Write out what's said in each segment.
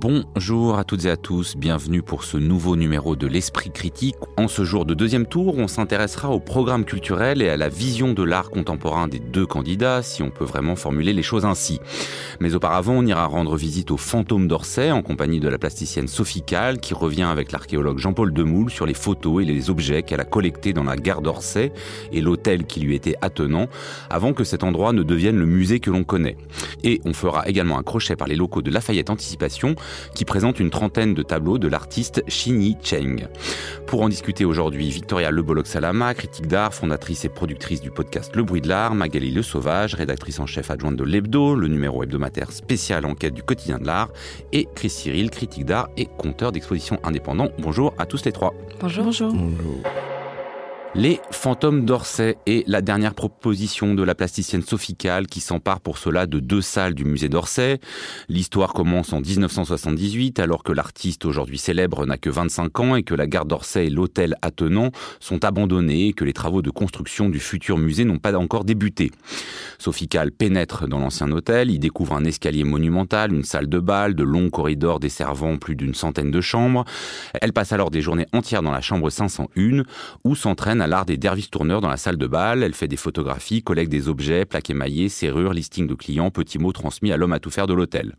Bonjour à toutes et à tous, bienvenue pour ce nouveau numéro de l'Esprit critique. En ce jour de deuxième tour, on s'intéressera au programme culturel et à la vision de l'art contemporain des deux candidats, si on peut vraiment formuler les choses ainsi. Mais auparavant, on ira rendre visite au fantôme d'Orsay en compagnie de la plasticienne Sophie Kahl qui revient avec l'archéologue Jean-Paul Demoule sur les photos et les objets qu'elle a collectés dans la gare d'Orsay et l'hôtel qui lui était attenant avant que cet endroit ne devienne le musée que l'on connaît. Et on fera également un crochet par les locaux de Lafayette Anticipation qui présente une trentaine de tableaux de l'artiste Yi Cheng. Pour en discuter aujourd'hui, Victoria Lebolog-Salama, critique d'art, fondatrice et productrice du podcast Le Bruit de l'Art, Magali Le Sauvage, rédactrice en chef adjointe de l'Hebdo, le numéro hebdomadaire spécial enquête du quotidien de l'art, et Chris Cyril, critique d'art et conteur d'exposition indépendant. Bonjour à tous les trois. Bonjour. Bonjour. Bonjour. Les fantômes d'Orsay est la dernière proposition de la plasticienne Sophie qui s'empare pour cela de deux salles du musée d'Orsay. L'histoire commence en 1978 alors que l'artiste aujourd'hui célèbre n'a que 25 ans et que la gare d'Orsay et l'hôtel attenant sont abandonnés et que les travaux de construction du futur musée n'ont pas encore débuté. Sophie Kahl pénètre dans l'ancien hôtel, y découvre un escalier monumental, une salle de bal, de longs corridors desservant plus d'une centaine de chambres. Elle passe alors des journées entières dans la chambre 501 où s'entraîne à l'art des dervis tourneurs dans la salle de bal. Elle fait des photographies, collecte des objets, plaques émaillées, serrures, listing de clients, petits mots transmis à l'homme à tout faire de l'hôtel.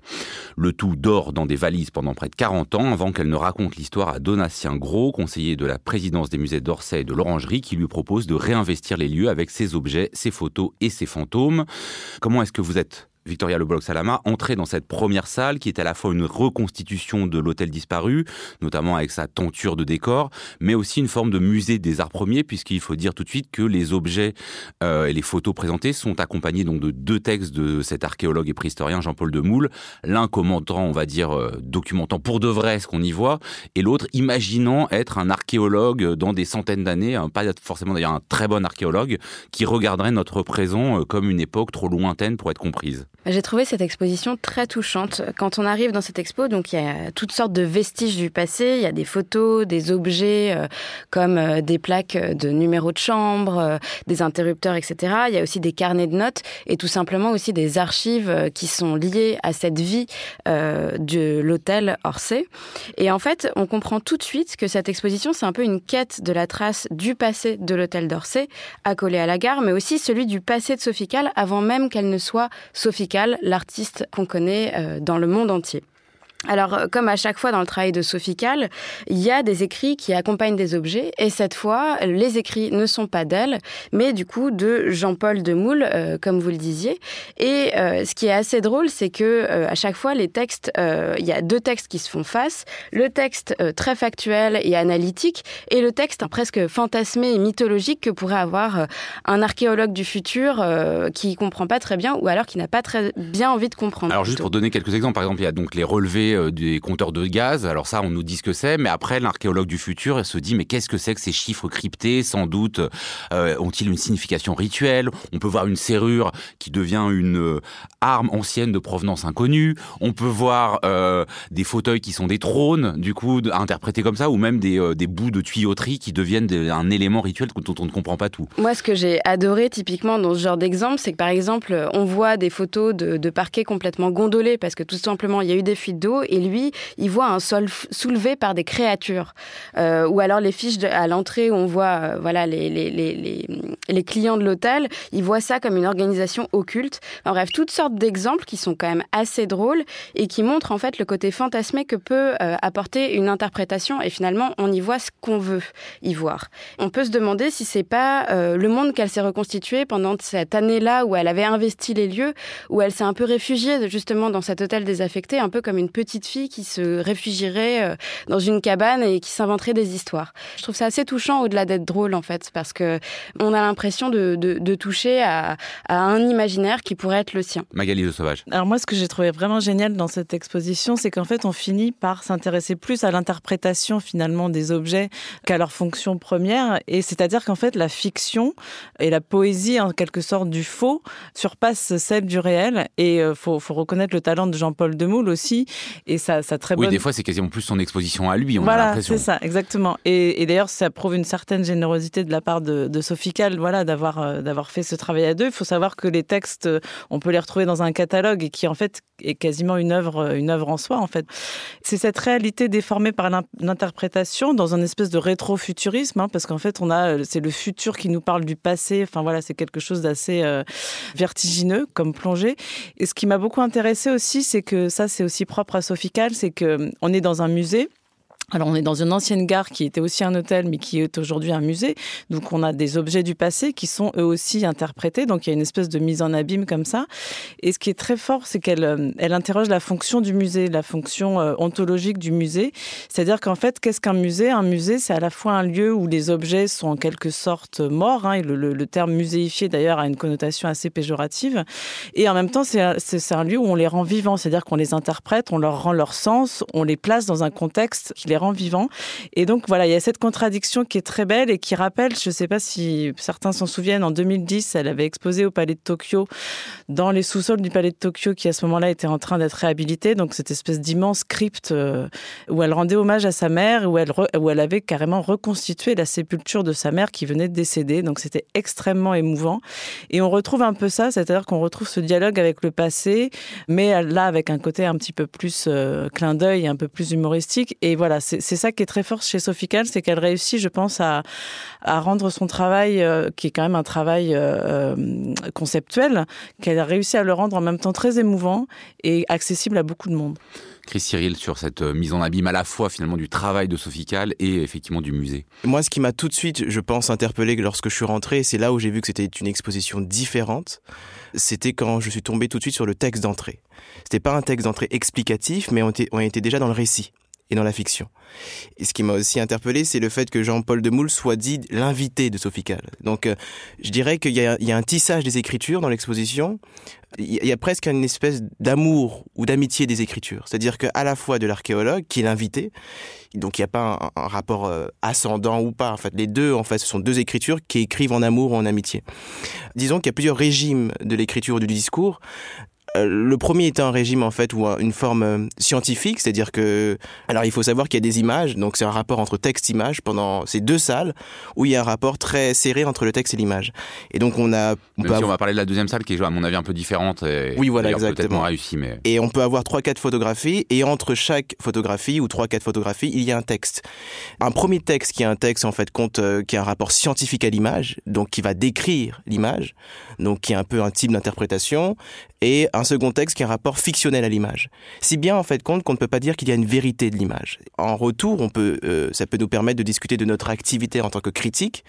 Le tout dort dans des valises pendant près de 40 ans avant qu'elle ne raconte l'histoire à Donatien Gros, conseiller de la présidence des musées d'Orsay et de l'Orangerie, qui lui propose de réinvestir les lieux avec ses objets, ses photos et ses fantômes. Comment est-ce que vous êtes Victoria Le Salama entrer dans cette première salle qui est à la fois une reconstitution de l'hôtel disparu, notamment avec sa tenture de décor, mais aussi une forme de musée des arts premiers, puisqu'il faut dire tout de suite que les objets euh, et les photos présentées sont accompagnés donc de deux textes de cet archéologue et préhistorien Jean-Paul Demoule, l'un commentant, on va dire, euh, documentant pour de vrai ce qu'on y voit, et l'autre imaginant être un archéologue dans des centaines d'années, pas forcément d'ailleurs un très bon archéologue, qui regarderait notre présent euh, comme une époque trop lointaine pour être comprise. J'ai trouvé cette exposition très touchante. Quand on arrive dans cette expo, donc il y a toutes sortes de vestiges du passé. Il y a des photos, des objets euh, comme euh, des plaques de numéros de chambre, euh, des interrupteurs, etc. Il y a aussi des carnets de notes et tout simplement aussi des archives qui sont liées à cette vie de l'hôtel Orsay. Et en fait, on comprend tout de suite que cette exposition, c'est un peu une quête de la trace du passé de l'hôtel d'Orsay, accolé à la gare, mais aussi celui du passé de Sophie avant même qu'elle ne soit Sophie l'artiste qu'on connaît euh, dans le monde entier. Alors, euh, comme à chaque fois dans le travail de Sophie Kahl, il y a des écrits qui accompagnent des objets, et cette fois, les écrits ne sont pas d'elle, mais du coup de Jean-Paul Demoule, euh, comme vous le disiez. Et euh, ce qui est assez drôle, c'est que à chaque fois, les textes, il y a deux textes qui se font face le texte très factuel et analytique, et le texte presque fantasmé et mythologique que pourrait avoir un archéologue du futur qui comprend pas très bien, ou alors qui n'a pas très bien envie de comprendre. Alors juste pour donner quelques exemples, par exemple, il y a donc les relevés euh, des compteurs de gaz. Alors ça, on nous dit ce que c'est, mais après, l'archéologue du futur se dit, mais qu'est-ce que c'est que ces chiffres cryptés? Sans doute euh, ont-ils une signification rituelle? On peut voir une serrure qui devient une euh, arme ancienne de provenance inconnue. On peut voir des fauteuils qui sont des trônes, du coup, interprétés comme ça, ou même des, bouts de tuyauterie qui deviennent un élément rituel dont on ne comprend pas tout. Moi, ce que j'ai adoré typiquement dans ce genre d'exemple, c'est que par exemple, on voit des photos de, de parquets complètement gondolés parce que tout simplement, il y a eu des fuites d'eau et lui, il voit un sol soulevé par des créatures. Euh, ou alors les fiches à l'entrée où on voit euh, voilà les, clients de l'hôtel, il voit ça comme une organisation occulte. En bref, toutes sortes d'exemples qui sont quand même assez drôles et qui montrent en fait le côté fantasmé que peut euh, apporter une interprétation et finalement on y voit ce qu'on veut y voir. On peut se demander si c'est pas le monde qu'elle s'est reconstitué pendant cette année-là où elle avait investi les lieux, où elle s'est un peu réfugiée justement dans cet hôtel désaffecté, un peu comme une petite petite fille qui se réfugierait dans une cabane et qui s'inventerait des histoires. Je trouve ça assez touchant au-delà d'être drôle en fait, parce que on a l'impression de, de, toucher à, à, un imaginaire qui pourrait être le sien. Magali de Sauvage. Alors moi, ce que j'ai trouvé vraiment génial dans cette exposition, c'est qu'en fait, on finit par s'intéresser plus à l'interprétation finalement des objets qu'à leur fonction première, et c'est-à-dire qu'en fait, la fiction et la poésie, en quelque sorte, du faux surpassent celle du réel, et il euh, faut, faut, reconnaître le talent de Jean-Paul Demoule aussi, et ça, ça très Oui, des fois, c'est quasiment plus son exposition à lui, on voilà, a l'impression. c'est ça, exactement. Et, d'ailleurs, ça prouve une certaine générosité de la part de, de Sophie Cal, voilà, d'avoir euh, d'avoir fait ce travail à deux. Il faut savoir que les textes, euh, on peut les retrouver dans un catalogue et qui en fait est quasiment une œuvre, une œuvre en soi en fait. C'est cette réalité déformée par l'interprétation dans un espèce de rétrofuturisme, hein, parce qu'en fait on a, c'est le futur qui nous parle du passé. Enfin voilà, c'est quelque chose d'assez euh, vertigineux comme plongée. Et ce qui m'a beaucoup intéressé aussi, c'est que ça c'est aussi propre à C'est que on est dans un musée alors on est dans une ancienne gare qui était aussi un hôtel mais qui est aujourd'hui un musée. Donc on a des objets du passé qui sont eux aussi interprétés. Donc il y a une espèce de mise en abîme comme ça. Et ce qui est très fort, c'est qu'elle euh, elle interroge la fonction du musée, la fonction euh, ontologique du musée. C'est-à-dire qu'en fait, qu'est-ce qu'un musée? Un musée, c'est à la fois un lieu où les objets sont en quelque sorte morts. Hein, le, terme muséifié d'ailleurs a une connotation assez péjorative. Et en même temps, c'est un lieu où on les rend vivants. C'est-à-dire qu'on les interprète, on leur rend leur sens, on les place dans un contexte qui les rend vivants. Et donc voilà, il y a cette contradiction qui est très belle et qui rappelle, je ne sais pas si certains s'en souviennent, en 2010, elle avait exposé au Palais de Tokyo, dans les sous-sols du Palais de Tokyo, qui à ce moment-là était en train d'être réhabilité. Donc cette espèce d'immense crypte euh, où elle rendait hommage à sa mère, où elle, où elle avait carrément reconstitué la sépulture de sa mère qui venait de décéder. Donc c'était extrêmement émouvant. Et on retrouve un peu ça, c'est-à-dire qu'on retrouve ce dialogue avec le passé, mais là avec un côté un petit peu plus euh, clin d'œil, un peu plus humoristique. Et voilà, c'est ça qui est très fort chez Sophie c'est qu'elle réussit, je pense, à, rendre son travail, euh, qui est quand même un travail euh, euh, conceptuel, qu'elle a réussi à le rendre en même temps très émouvant et accessible à beaucoup de monde. Chris Cyril sur cette mise en abîme à la fois finalement du travail de Sophie et effectivement du musée. Moi, ce qui m'a tout de suite, je pense, interpellé lorsque je suis rentré, c'est là où j'ai vu que c'était une exposition différente. C'était quand je suis tombé tout de suite sur le texte d'entrée. C'était pas un texte d'entrée explicatif, mais on était, on était déjà dans le récit et dans la fiction. Et ce qui m'a aussi interpellé, c'est le fait que Jean-Paul Demoule soit dit l'invité de Sophie Donc, euh, je dirais qu'il y, a un tissage des écritures dans l'exposition. Il y a presque une espèce d'amour ou d'amitié des écritures. C'est-à-dire qu'à la fois de l'archéologue, qui est l'invité, donc il n'y a pas un, rapport euh, ascendant ou pas. En fait, les deux, en fait, ce sont deux écritures qui écrivent en amour ou en amitié. Disons qu'il y a plusieurs régimes de l'écriture ou du discours. Euh, le premier est un régime en fait ou une forme euh, scientifique, c'est-à-dire que alors il faut savoir qu'il y a des images, donc c'est un rapport entre texte-image pendant ces deux salles où il y a un rapport très serré entre le texte et l'image. Et donc on a on, peut on va parler de la deuxième salle qui est à mon avis un peu différente. Et, oui voilà exactement. réussi mais et on peut avoir trois quatre photographies et entre chaque photographie ou trois quatre photographies il y a un texte. Un premier texte qui est un texte en fait compte euh, qui a un rapport scientifique à l'image, donc qui va décrire l'image, donc qui est un peu un type d'interprétation et un second texte qui est un rapport fictionnel à l'image. Si bien en fait compte qu'on ne peut pas dire qu'il y a une vérité de l'image. En retour, on peut, euh, ça peut nous permettre de discuter de notre activité en tant que critique.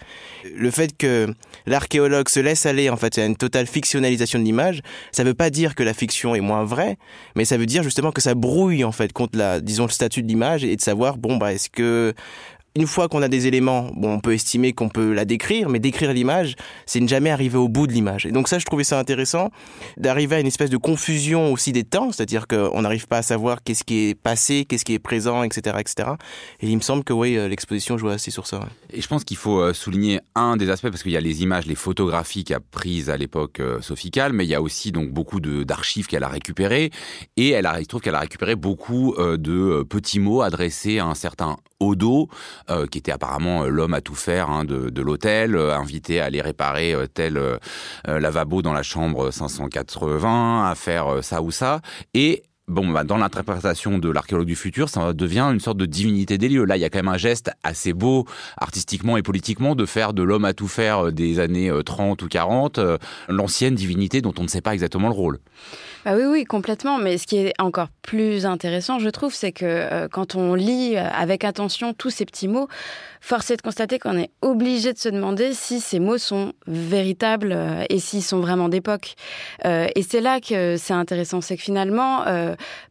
Le fait que l'archéologue se laisse aller en fait à une totale fictionnalisation de l'image, ça ne veut pas dire que la fiction est moins vraie, mais ça veut dire justement que ça brouille en fait contre la, disons le statut de l'image et de savoir bon bah est-ce que une fois qu'on a des éléments, bon, on peut estimer qu'on peut la décrire, mais décrire l'image, c'est ne jamais arriver au bout de l'image. Et donc ça, je trouvais ça intéressant d'arriver à une espèce de confusion aussi des temps, c'est-à-dire qu'on n'arrive pas à savoir qu'est-ce qui est passé, qu'est-ce qui est présent, etc., etc. Et il me semble que oui, euh, l'exposition joue assez sur ça. Et je pense qu'il faut euh, souligner un des aspects parce qu'il y a les images, les photographies qu'a prises à l'époque euh, Sophie mais il y a aussi donc beaucoup d'archives qu'elle a récupérées et elle a, trouve qu'elle a récupéré beaucoup de petits mots adressés à un certain Odo, euh, qui était apparemment euh, l'homme à tout faire hein, de, l'hôtel, euh, invité à aller réparer tel lavabo dans la chambre 580, à faire ça ou ça. Et bon, bah, dans l'interprétation de l'archéologue du futur, ça devient une sorte de divinité des lieux. Là, il y a quand même un geste assez beau, artistiquement et politiquement, de faire de l'homme à tout faire des années 30 ou 40, l'ancienne divinité dont on ne sait pas exactement le rôle. Bah oui, oui, complètement. Mais ce qui est encore plus intéressant, je trouve, c'est que euh, quand on lit euh, avec attention tous ces petits mots, force est de constater qu'on est obligé de se demander si ces mots sont véritables euh, et s'ils sont vraiment d'époque. et c'est là que c'est intéressant, c'est que finalement,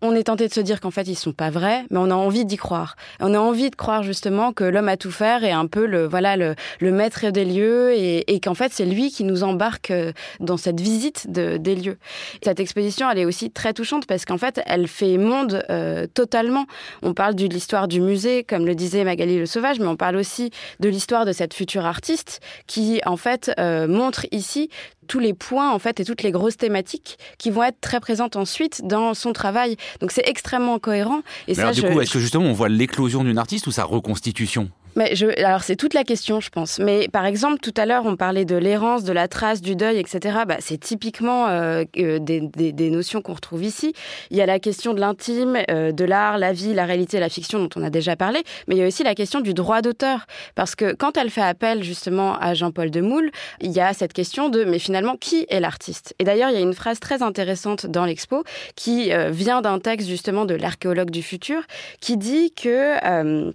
on est tenté de se dire qu'en fait ils sont pas vrais, mais on a envie d'y croire. On a envie de croire justement que l'homme a tout faire et un peu le voilà le, maître des lieux et, qu'en fait c'est lui qui nous embarque euh, dans cette visite de, des lieux. Cette exposition elle est aussi très touchante parce qu'en fait elle fait monde euh, totalement. On parle de l'histoire du musée comme le disait Magali Le Sauvage, mais on parle aussi de l'histoire de cette future artiste qui en fait euh, montre ici tous les points en fait et toutes les grosses thématiques qui vont être très présentes ensuite dans son travail. Donc c'est extrêmement cohérent. Et Mais ça, alors, du je, coup, est-ce que justement on voit l'éclosion d'une artiste ou sa reconstitution? Alors c'est toute la question, je pense. Mais par exemple, tout à l'heure, on parlait de l'errance, de la trace, du deuil, etc. Bah, c'est typiquement euh, des, notions qu'on retrouve ici. Il y a la question de l'intime, euh, de l'art, la vie, la réalité, la fiction, dont on a déjà parlé. Mais il y a aussi la question du droit d'auteur, parce que quand elle fait appel justement à Jean-Paul Demoule, il y a cette question de mais finalement qui est l'artiste? Et d'ailleurs, il y a une phrase très intéressante dans l'expo qui euh, vient d'un texte justement de l'archéologue du futur qui dit que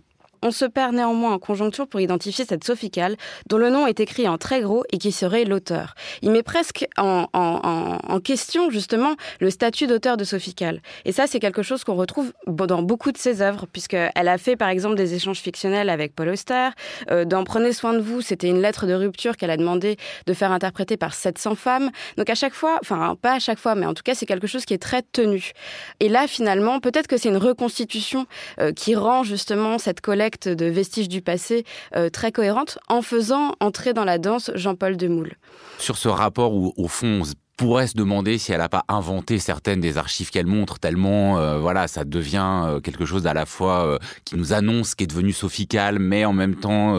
on se perd néanmoins en conjoncture pour identifier cette Sophicale, dont le nom est écrit en très gros et qui serait l'auteur. Il met presque en, question, justement, le statut d'auteur de Sophicale. Et ça, c'est quelque chose qu'on retrouve dans beaucoup de ses œuvres, puisqu'elle a fait, par exemple, des échanges fictionnels avec Paul Auster. Euh, dans Prenez soin de vous, c'était une lettre de rupture qu'elle a demandé de faire interpréter par 700 femmes. Donc à chaque fois, enfin, pas à chaque fois, mais en tout cas, c'est quelque chose qui est très tenu. Et là, finalement, peut-être que c'est une reconstitution euh, qui rend, justement, cette collecte de vestiges du passé euh, très cohérente en faisant entrer dans la danse Jean-Paul Demoule. Sur ce rapport où, au fond, on pourrait se demander si elle n'a pas inventé certaines des archives qu'elle montre, tellement euh, voilà, ça devient euh, quelque chose à la fois qui nous annonce qui est devenu sophical, mais en même temps,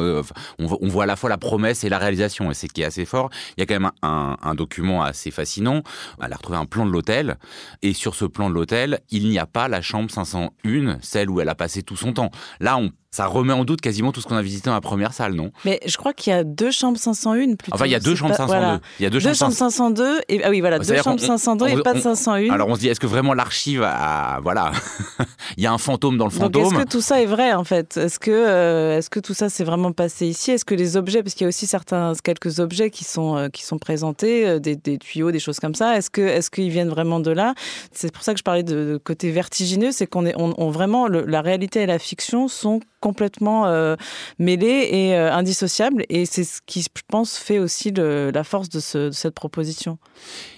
on, voit à la fois la promesse et la réalisation, et c'est ce qui est assez fort. Il y a quand même un, un, document assez fascinant. Elle a retrouvé un plan de l'hôtel, et sur ce plan de l'hôtel, il n'y a pas la chambre 501, celle où elle a passé tout son temps. Là, on ça remet en doute quasiment tout ce qu'on a visité dans la première salle, non? Mais je crois qu'il y a deux chambres 501 plutôt. Enfin, il y a deux chambres pas, 502. Voilà. Il y a deux, deux chambres, 502 et ah oui, voilà, deux chambres 502 et pas de 501. Alors on se dit est-ce que vraiment l'archive a voilà, il y a un fantôme dans le fantôme Donc est-ce que tout ça est vrai en fait? Est-ce que euh, est-ce que tout ça s'est vraiment passé ici? Est-ce que les objets parce qu'il y a aussi certains quelques objets qui sont euh, qui sont présentés euh, des, des, tuyaux, des choses comme ça, est-ce que est-ce qu'ils viennent vraiment de là? C'est pour ça que je parlais de, de côté vertigineux, c'est qu'on est on, on vraiment le, la réalité et la fiction sont complètement euh, mêlés et euh, indissociables. Et c'est ce qui, je pense, fait aussi la force de, ce, de cette proposition.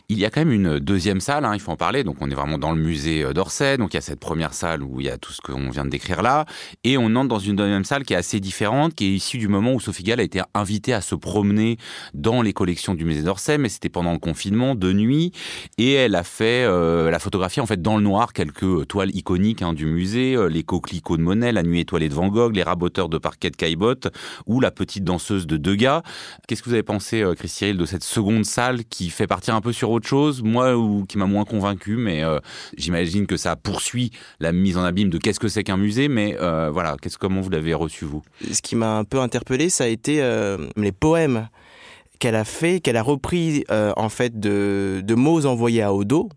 Il y a quand même une deuxième salle, hein, il faut en parler. Donc, on est vraiment dans le musée euh, d'Orsay. Donc, il y a cette première salle où il y a tout ce qu'on vient de décrire là. Et on entre dans une deuxième salle qui est assez différente, qui est issue du moment où Sophie Gall a été invitée à se promener dans les collections du musée d'Orsay. Mais c'était pendant le confinement, de nuit. Et elle a fait euh, la photographie, en fait, dans le noir, quelques toiles iconiques hein, du musée. Euh, les coquelicots de Monet, la nuit étoilée de Van Gogh, les raboteurs de parquet de Caillebotte ou la petite danseuse de Degas. Qu'est-ce que vous avez pensé, euh, Chris Cyril, de cette seconde salle qui fait partir un peu sur autre chose, moi, ou qui m'a moins convaincu, mais euh, j'imagine que ça poursuit la mise en abîme de qu'est-ce que c'est qu'un musée, mais euh, voilà, qu'est-ce comment vous l'avez reçu vous? Ce qui m'a un peu interpellé, ça a été euh, les poèmes qu'elle a fait, qu'elle a repris en fait de mots envoyés à Odo.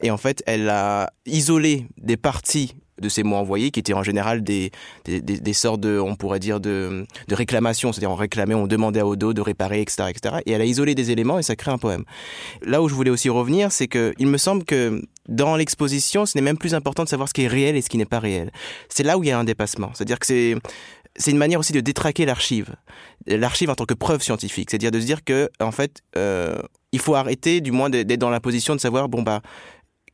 Et en fait, elle a isolé des parties de ces mots envoyés, qui étaient en général des, des, sortes de, on pourrait dire, de, de réclamations. C'est-à-dire, on réclamait, on demandait à Odo de réparer, etc., etc. Et elle a isolé des éléments et ça crée un poème. Là où je voulais aussi revenir, c'est que il me semble que dans l'exposition, ce n'est même plus important de savoir ce qui est réel et ce qui n'est pas réel. C'est là où il y a un dépassement. C'est-à-dire que c'est, c'est une manière aussi de détraquer l'archive. L'archive en tant que preuve scientifique. C'est-à-dire de se dire que, en fait, euh, il faut arrêter, du moins, d'être dans la position de savoir, bon, bah,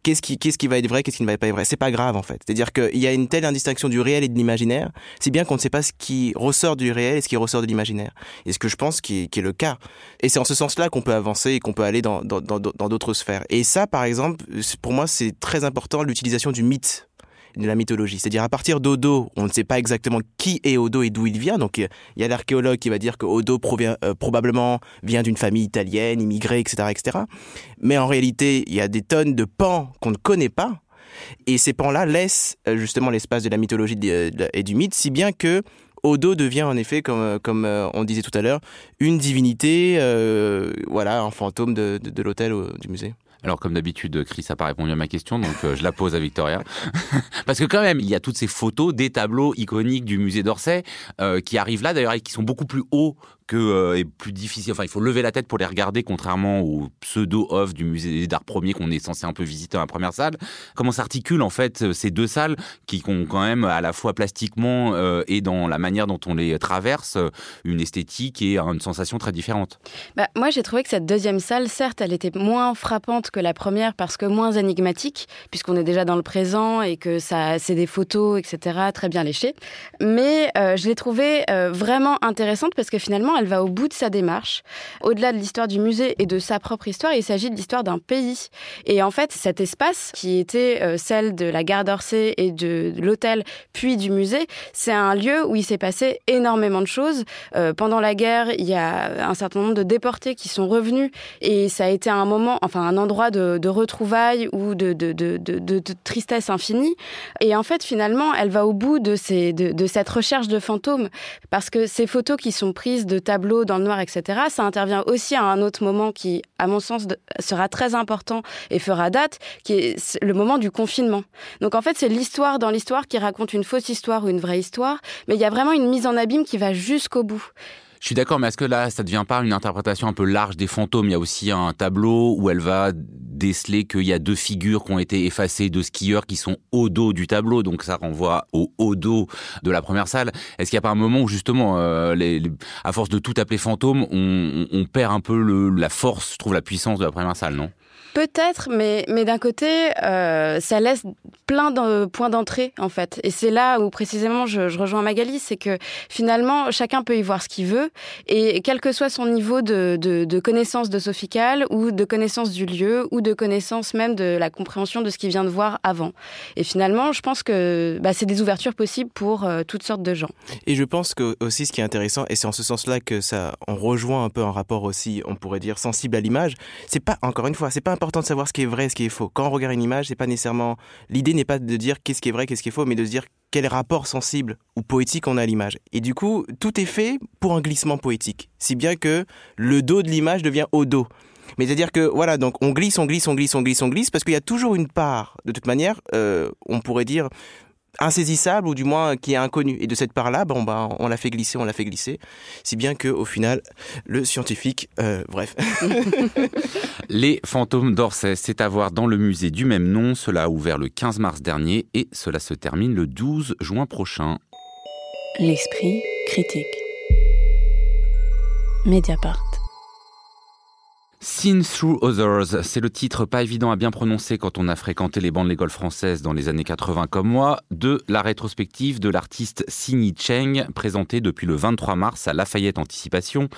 qu'est-ce qui, qu'est-ce qui va être vrai, qu'est-ce qui ne va pas être vrai. C'est pas grave en fait. C'est-à-dire qu'il y a une telle indistinction du réel et de l'imaginaire, si bien qu'on ne sait pas ce qui ressort du réel et ce qui ressort de l'imaginaire. Et ce que je pense qui est, qui est le cas. Et c'est en ce sens-là qu'on peut avancer et qu'on peut aller dans, dans, dans, dans d'autres sphères. Et ça, par exemple, pour moi, c'est très important l'utilisation du mythe de la mythologie. C'est-à-dire à partir d'Odo, on ne sait pas exactement qui est Odo et d'où il vient. Donc il y a l'archéologue qui va dire que Odo provient euh, probablement vient d'une famille italienne, immigrée, etc., etc. Mais en réalité, il y a des tonnes de pans qu'on ne connaît pas. Et ces pans-là laissent euh, justement l'espace de la mythologie et du mythe, si bien que Odo devient en effet, comme, euh, on disait tout à l'heure, une divinité, euh, voilà, un fantôme de, de, de l'hôtel du musée. Alors, comme d'habitude, Chris n'a pas répondu à ma question, donc euh, je la pose à Victoria. Parce que quand même, il y a toutes ces photos des tableaux iconiques du musée d'Orsay euh, qui arrivent là, d'ailleurs, et qui sont beaucoup plus hauts que est plus difficile. Enfin, il faut lever la tête pour les regarder, contrairement au pseudo-off du musée d'art premier qu'on est censé un peu visiter la première salle. Comment s'articulent en fait ces deux salles qui ont quand même à la fois plastiquement et dans la manière dont on les traverse une esthétique et une sensation très différente? Bah, moi, j'ai trouvé que cette deuxième salle, certes, elle était moins frappante que la première parce que moins énigmatique, puisqu'on est déjà dans le présent et que ça, c'est des photos, etc., très bien léchées. Mais euh, je l'ai trouvée euh, vraiment intéressante parce que finalement, va au bout de sa démarche. Au-delà de l'histoire du musée et de sa propre histoire, il s'agit de l'histoire d'un pays. Et en fait, cet espace qui était euh, celle de la gare d'Orsay et de, l'hôtel, puis du musée, c'est un lieu où il s'est passé énormément de choses. pendant la guerre, il y a un certain nombre de déportés qui sont revenus et ça a été un moment, enfin un endroit de, retrouvailles ou de, tristesse infinie. Et en fait, finalement, elle va au bout de, de, cette recherche de fantômes parce que ces photos qui sont prises de tableaux dans le noir, etc., ça intervient aussi à un autre moment qui, à mon sens, sera très important et fera date, qui est le moment du confinement. Donc en fait, c'est l'histoire dans l'histoire qui raconte une fausse histoire ou une vraie histoire, mais il y a vraiment une mise en abîme qui va jusqu'au bout. Je suis d'accord, mais est-ce que là, ça ne devient pas une interprétation un peu large des fantômes? Il y a aussi un tableau où elle va déceler qu'il y a deux figures qui ont été effacées de skieurs qui sont au dos du tableau, donc ça renvoie au haut dos de la première salle. Est-ce qu'il n'y a pas un moment où justement, euh, à force de tout appeler fantôme, on, perd un peu la force, je trouve, la puissance de la première salle, non? Peut-être, mais, mais d'un côté, euh, ça laisse plein de points d'entrée, en fait. Et c'est là où, précisément, je, rejoins Magali, c'est que finalement, chacun peut y voir ce qu'il veut, et quel que soit son niveau de, de, connaissance de Sophical, ou de connaissance du lieu, ou de connaissance même de la compréhension de ce qu'il vient de voir avant. Et finalement, je pense que bah, c'est des ouvertures possibles pour euh, toutes sortes de gens. Et je pense que aussi, ce qui est intéressant, et c'est en ce sens-là que ça, on rejoint un peu un rapport aussi, on pourrait dire, sensible à l'image, c'est pas, encore une fois, c'est pas important de savoir ce qui est vrai, ce qui est faux. Quand on regarde une image, c'est pas nécessairement l'idée n'est pas de dire qu'est-ce qui est vrai, qu'est-ce qui est faux, mais de se dire quel rapport sensible ou poétique on a à l'image. Et du coup, tout est fait pour un glissement poétique, si bien que le dos de l'image devient au dos. Mais c'est-à-dire que voilà, donc on glisse, on glisse, on glisse, on glisse, on glisse, parce qu'il y a toujours une part, de toute manière, euh, on pourrait dire insaisissable ou du moins qui est inconnu. Et de cette part-là, bon, bah, on l'a fait glisser, on l'a fait glisser. Si bien que au final, le scientifique, euh, bref. Les fantômes d'Orsay, c'est à voir dans le musée du même nom. Cela a ouvert le 15 mars dernier et cela se termine le 12 juin prochain. L'esprit critique. Mediapart. Seen Through Others, c'est le titre pas évident à bien prononcer quand on a fréquenté les bancs de l'école française dans les années 80 comme moi, de la rétrospective de l'artiste Sini Cheng, présentée depuis le 23 mars à Lafayette Anticipation,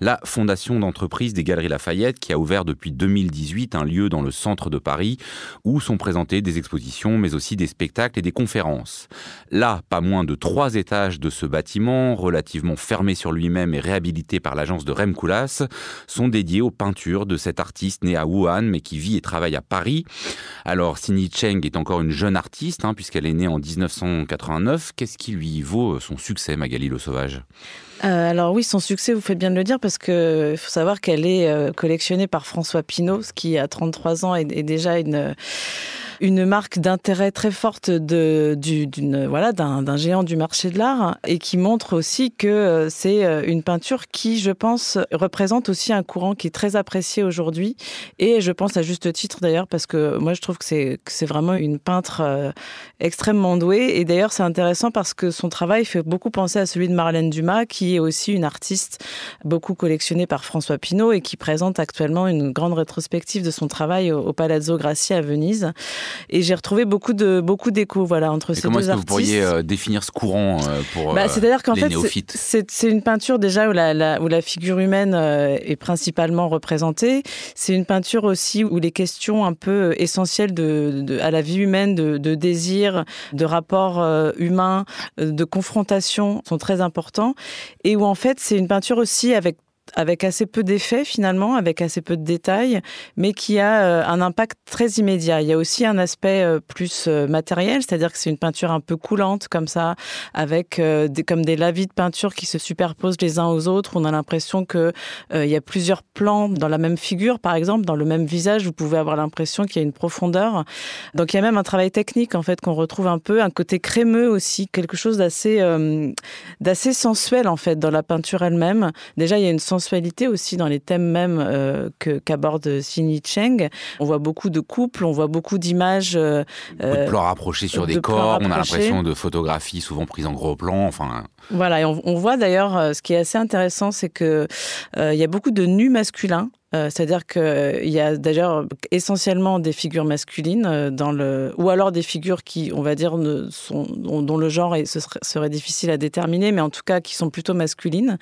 la fondation d'entreprise des Galeries Lafayette qui a ouvert depuis 2018 un lieu dans le centre de Paris où sont présentées des expositions mais aussi des spectacles et des conférences. Là, pas moins de trois étages de ce bâtiment, relativement fermé sur lui-même et réhabilité par l'agence de Rem Koolhaas, sont dédiés aux peintures de cet artiste né à Wuhan mais qui vit et travaille à Paris. Alors Sini Cheng est encore une jeune artiste hein, puisqu'elle est née en 1989. Qu'est-ce qui lui vaut son succès, Magali Le Sauvage? Euh, alors oui, son succès, vous faites bien de le dire, parce qu'il faut savoir qu'elle est euh, collectionnée par François Pinault, ce qui à 33 ans est déjà une une marque d'intérêt très forte voilà, d'un, géant du marché de l'art et qui montre aussi que euh, c'est une peinture qui, je pense, représente aussi un courant qui est très apprécié aujourd'hui. Et je pense à juste titre d'ailleurs, parce que moi je trouve que c'est, vraiment une peintre extrêmement douée. Et d'ailleurs, c'est intéressant parce que son travail fait beaucoup penser à celui de Marlène Dumas, qui est aussi une artiste beaucoup collectionnée par François Pinault et qui présente actuellement une grande rétrospective de son travail au, au Palazzo Grassi à Venise. Et j'ai retrouvé beaucoup de beaucoup d'échos voilà entre ces comment deux est-ce que Vous pourriez euh, définir ce courant euh, pour bah, euh, C'est-à-dire qu'en fait, c'est une peinture déjà où la, où la figure humaine est principalement représentée. C'est une peinture aussi où les questions un peu essentielles de, à la vie humaine, de, de désir, de rapport humain, de confrontation sont très importants. Et où en fait, c'est une peinture aussi avec avec assez peu d'effets finalement, avec assez peu de détails, mais qui a euh, un impact très immédiat. Il y a aussi un aspect euh, plus euh, matériel, c'est-à-dire que c'est une peinture un peu coulante comme ça, avec des, comme des lavis de peinture qui se superposent les uns aux autres. On a l'impression que il y a plusieurs plans dans la même figure, par exemple, dans le même visage. Vous pouvez avoir l'impression qu'il y a une profondeur. Donc il y a même un travail technique en fait qu'on retrouve un peu, un côté crémeux aussi, quelque chose d'assez d'assez sensuel en fait dans la peinture elle-même. Déjà il y a une sensualité aussi dans les thèmes même euh, que qu'aborde Xinyi Cheng. On voit beaucoup de couples, on voit beaucoup d'images. Euh, de plans rapprochés sur des corps. On a l'impression de photographies souvent prises en gros plan. Enfin. Voilà, et on, on voit d'ailleurs, euh, ce qui est assez intéressant, c'est que il y a beaucoup de nus masculins euh, c'est-à-dire qu'il y a d'ailleurs essentiellement des figures masculines euh, dans le, ou alors des figures qui, on va dire, sont, dont le genre serait, difficile à déterminer, mais en tout cas qui sont plutôt masculines.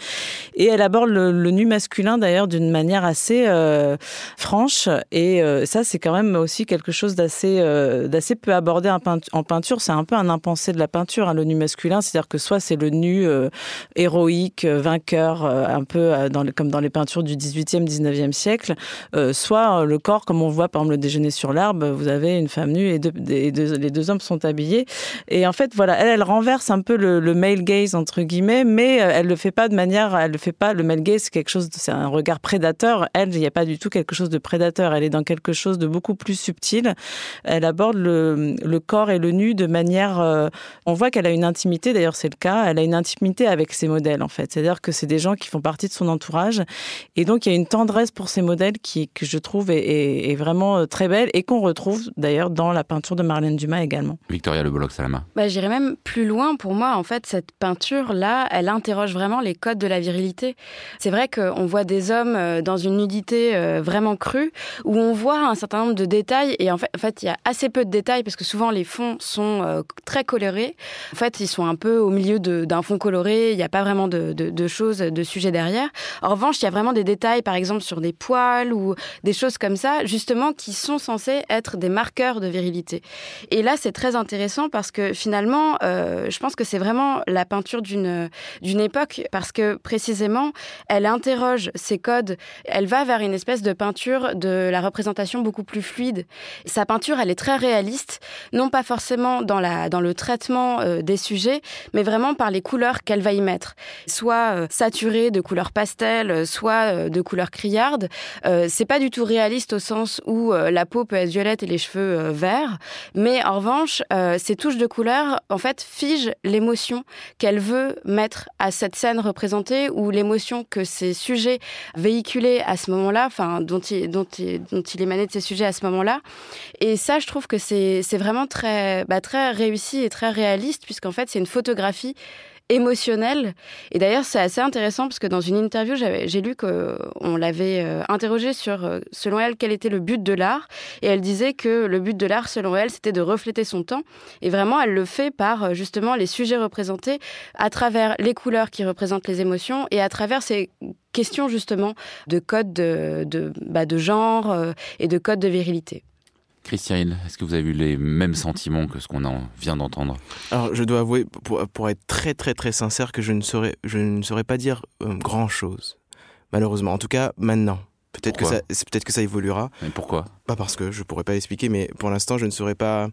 Et elle aborde le, nu masculin d'ailleurs d'une manière assez euh, franche. Et ça, c'est quand même aussi quelque chose d'assez, peu abordé en peinture. C'est un peu un impensé de la peinture, hein, le nu masculin. C'est-à-dire que soit c'est le nu héroïque, vainqueur, un peu comme dans les peintures du 18e, 19e siècle siècle, euh, soit euh, le corps, comme on voit par exemple le déjeuner sur l'arbre, vous avez une femme nue et, les deux hommes sont habillés. Et en fait, voilà, elle, elle renverse un peu le, male gaze entre guillemets, mais euh, elle le fait pas de manière, elle le fait pas. Le male gaze, c'est quelque chose, c'est un regard prédateur. Elle, il n'y a pas du tout quelque chose de prédateur. Elle est dans quelque chose de beaucoup plus subtil. Elle aborde le, corps et le nu de manière. on voit qu'elle a une intimité. D'ailleurs, c'est le cas. Elle a une intimité avec ses modèles en fait. C'est-à-dire que c'est des gens qui font partie de son entourage, et donc il y a une tendresse pour ces modèles qui, que je trouve est, vraiment euh, très belle et qu'on retrouve d'ailleurs dans la peinture de Marlène Dumas également. Victoria Le Bolloc-Salama. Bah, J'irais même plus loin. Pour moi, en fait, cette peinture-là, elle interroge vraiment les codes de la virilité. C'est vrai qu'on voit des hommes euh, dans une nudité euh, vraiment crue, où on voit un certain nombre de détails, et en fait, en fait il y a assez peu de détails, parce que souvent les fonds sont très colorés. En fait, ils sont un peu au milieu d'un fond coloré, il n'y a pas vraiment de, de, de choses, de sujets derrière. En revanche, il y a vraiment des détails, par exemple, sur des poils ou des choses comme ça, justement, qui sont censés être des marqueurs de virilité. Et là, c'est très intéressant parce que finalement, euh, je pense que c'est vraiment la peinture d'une époque parce que précisément, elle interroge ces codes, elle va vers une espèce de peinture de la représentation beaucoup plus fluide. Sa peinture, elle est très réaliste, non pas forcément dans la dans le traitement euh, des sujets, mais vraiment par les couleurs qu'elle va y mettre, soit euh, saturées de couleurs pastel, soit de couleurs criardes, euh, c'est pas du tout réaliste au sens où euh, la peau peut être violette et les cheveux euh, verts, mais en revanche, ces touches de couleur, en fait, figent l'émotion qu'elle veut mettre à cette scène représentée ou l'émotion que ces sujets véhiculaient à ce moment-là, enfin, dont il, émanait de ces sujets à ce moment-là. Et ça, je trouve que c'est vraiment bah, très réussi et très réaliste, puisqu'en fait, c'est une photographie émotionnel. Et d'ailleurs, c'est assez intéressant parce que dans une interview, j'ai lu qu'on l'avait euh, interrogée sur, euh, selon elle, quel était le but de l'art. Et elle disait que le but de l'art, selon elle, c'était de refléter son temps. Et vraiment, elle le fait par euh, justement les sujets représentés à travers les couleurs qui représentent les émotions et à travers ces questions justement de code de, de, bah, de genre et de code de virilité. Christian, est-ce que vous avez eu les mêmes sentiments que ce qu'on en vient d'entendre? Alors, je dois avouer, pour, être très très très sincère, que je ne saurais, je ne saurais pas dire euh, grand-chose, malheureusement. En tout cas, maintenant. Peut-être que ça, peut-être que ça évoluera. Mais pourquoi? Pas parce que je pourrais pas expliquer, mais pour l'instant, je ne saurais pas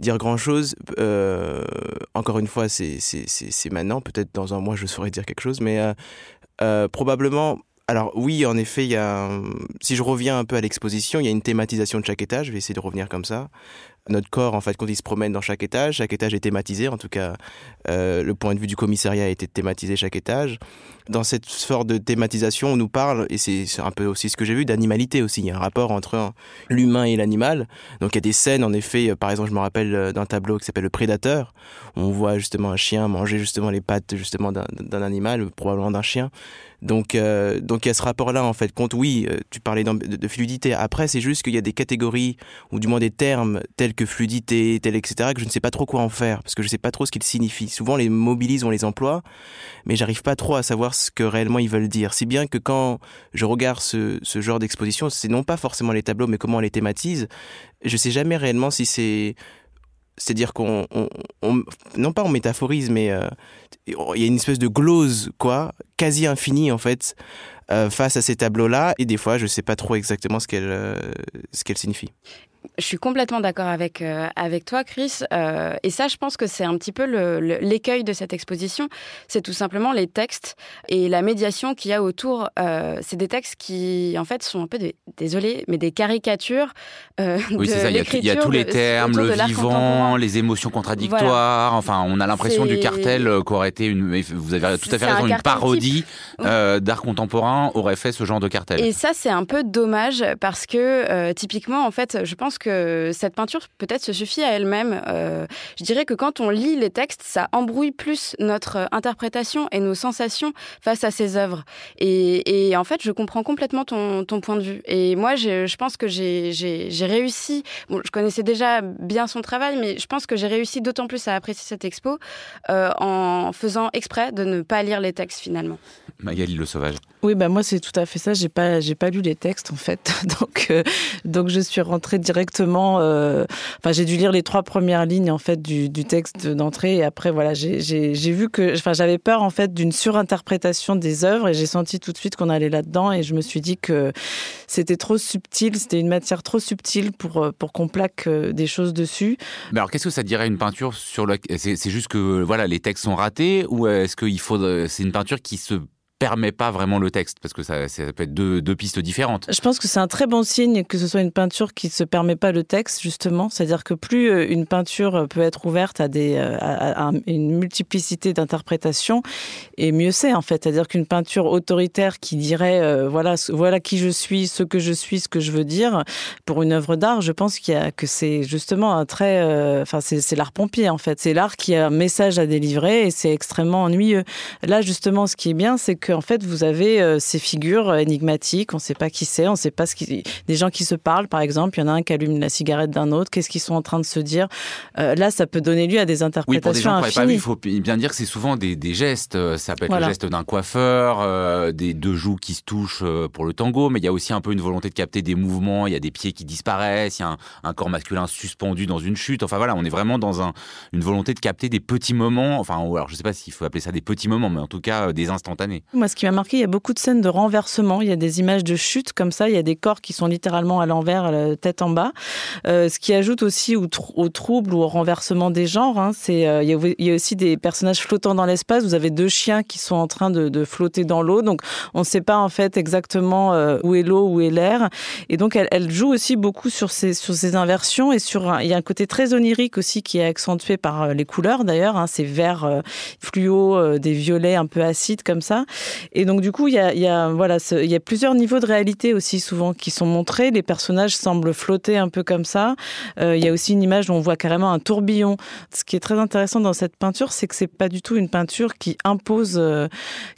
dire grand-chose. Euh, encore une fois, c'est c'est maintenant. Peut-être dans un mois, je saurais dire quelque chose, mais euh, probablement alors oui, en effet, il y a, si je reviens un peu à l'exposition, il y a une thématisation de chaque étage. Je vais essayer de revenir comme ça notre corps, en fait, quand il se promène dans chaque étage, chaque étage est thématisé. En tout cas, euh, le point de vue du commissariat a été thématisé chaque étage. Dans cette sorte de thématisation, on nous parle, et c'est un peu aussi ce que j'ai vu, d'animalité aussi. Il y a un rapport entre l'humain et l'animal. Donc il y a des scènes, en effet, euh, par exemple, je me rappelle euh, d'un tableau qui s'appelle Le Prédateur, où on voit justement un chien manger justement les pattes justement d'un animal, probablement d'un chien. Donc, euh, donc il y a ce rapport-là en fait. Compte, oui, tu parlais de, fluidité. Après, c'est juste qu'il y a des catégories ou du moins des termes tels que fluidité, tel, etc., que je ne sais pas trop quoi en faire, parce que je ne sais pas trop ce qu'ils signifient. Souvent, les mobilise, on les emploie, mais j'arrive pas trop à savoir ce que réellement ils veulent dire. Si bien que quand je regarde ce, ce genre d'exposition, c'est non pas forcément les tableaux, mais comment on les thématise, je sais jamais réellement si c'est C'est-à-dire qu'on, non pas on métaphorise, mais euh, il y a une espèce de glose, quoi, quasi infinie en fait, euh, face à ces tableaux-là. Et des fois, je sais pas trop exactement ce qu'elle, euh, ce qu'elle signifie. Je suis complètement d'accord avec, euh, avec toi, Chris. Euh, et ça, je pense que c'est un petit peu l'écueil de cette exposition. C'est tout simplement les textes et la médiation qu'il y a autour. Euh, c'est des textes qui, en fait, sont un peu, des, désolé, mais des caricatures. oui, c'est ça. Il y, a, tous les termes, le vivant, les émotions contradictoires. Enfin, on a l'impression du cartel qu'aurait été une. Vous avez tout à fait raison, une parodie d'art contemporain aurait fait ce genre de cartel. Et ça, c'est un peu dommage parce que, typiquement, en fait, je pense pense que cette peinture peut-être se suffit à elle-même. Euh, je dirais que quand on lit les textes, ça embrouille plus notre interprétation et nos sensations face à ces œuvres. Et, en fait, je comprends complètement ton, point de vue. Et moi, je pense que j'ai réussi. Bon, je connaissais déjà bien son travail, mais je pense que j'ai réussi d'autant plus à apprécier cette expo euh, en faisant exprès de ne pas lire les textes finalement. Magali Le Sauvage. Oui, bah moi c'est tout à fait ça. J'ai pas, j'ai pas lu les textes en fait, donc euh, donc je suis rentrée directement. Euh, enfin, j'ai dû lire les trois premières lignes en fait du, texte d'entrée. Et après voilà, j'ai vu que, enfin, j'avais peur en fait d'une surinterprétation des œuvres. Et j'ai senti tout de suite qu'on allait là-dedans. Et je me suis dit que c'était trop subtil, c'était une matière trop subtile pour euh, pour qu'on plaque des choses dessus. Mais alors qu'est-ce que ça dirait une peinture sur le C'est juste que voilà, les textes sont ratés ou est-ce qu'il faut c'est une peinture qui se permet pas vraiment le texte parce que ça, ça peut être deux, deux, pistes différentes. Je pense que c'est un très bon signe que ce soit une peinture qui ne se permet pas le texte justement, c'est-à-dire que plus euh, une peinture peut être ouverte à des euh, à, une multiplicité d'interprétations et mieux c'est en fait, c'est-à-dire qu'une peinture autoritaire qui dirait euh, voilà voilà qui je suis, ce que je suis, ce que je veux dire pour une œuvre d'art, je pense qu'il y a que c'est justement un très enfin c'est l'art pompier en fait, c'est l'art qui a un message à délivrer et c'est extrêmement ennuyeux. Là justement ce qui est bien c'est que en fait vous avez euh, ces figures énigmatiques, on ne sait pas qui c'est, on ne sait pas ce qui, des gens qui se parlent par exemple, il y en a un qui allume la cigarette d'un autre, qu'est-ce qu'ils sont en train de se dire? Euh, là, ça peut donner lieu à des interprétations. Oui, pour des gens vu, il faut bien dire que c'est souvent des, gestes. Euh, ça peut être le geste d'un coiffeur, des deux joues qui se touchent pour le tango, mais il y a aussi un peu une volonté de capter des mouvements. Il y a des pieds qui disparaissent, il y a un, corps masculin suspendu dans une chute. Enfin voilà, on est vraiment dans un, une volonté de capter des petits moments. Enfin, alors je sais pas s'il faut appeler ça des petits moments, mais en tout cas des instantanés. Moi, ce qui m'a marqué, il y a beaucoup de scènes de renversement. Il y a des images de chute comme ça. Il y a des corps qui sont littéralement à l'envers, la tête en bas. Euh, ce qui ajoute aussi au, trouble ou au renversement des genres. Hein. C'est, euh, il, y a, aussi des personnages flottants dans l'espace. Vous avez deux chiens qui sont en train de, flotter dans l'eau. Donc, on ne sait pas en fait exactement euh, où est l'eau, où est l'air. Et donc, elle, joue aussi beaucoup sur ces, sur ces inversions et sur. il y a un côté très onirique aussi qui est accentué par les couleurs d'ailleurs. Hein, ces verts fluo, des violets un peu acides comme ça. Et donc du coup, il y a, voilà, il y a plusieurs niveaux de réalité aussi souvent qui sont montrés. Les personnages semblent flotter un peu comme ça. Euh, il y a aussi une image où on voit carrément un tourbillon. Ce qui est très intéressant dans cette peinture, c'est que c'est pas du tout une peinture qui impose, euh,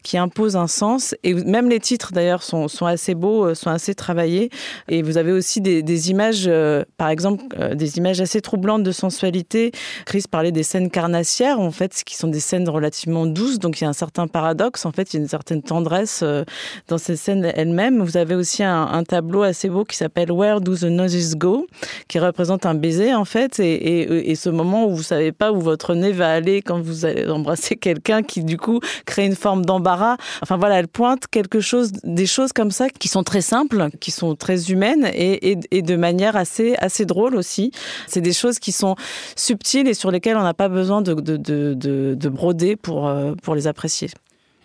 qui impose un sens. Et même les titres d'ailleurs sont, sont assez beaux, euh, sont assez travaillés. Et vous avez aussi des, images, par exemple, des images assez troublantes de sensualité. Chris parlait des scènes carnassières, en fait, qui sont des scènes relativement douces. Donc il y a un certain paradoxe. En fait, il y a une tendresse euh, dans ces scènes elles-mêmes. Vous avez aussi un, tableau assez beau qui s'appelle Where Do the Noses Go, qui représente un baiser en fait, et, ce moment où vous savez pas où votre nez va aller quand vous allez embrasser quelqu'un, qui du coup crée une forme d'embarras. Enfin voilà, elle pointe quelque chose, des choses comme ça qui sont très simples, qui sont très humaines et, de manière assez drôle aussi. C'est des choses qui sont subtiles et sur lesquelles on n'a pas besoin de, de, de, de broder euh, pour les apprécier.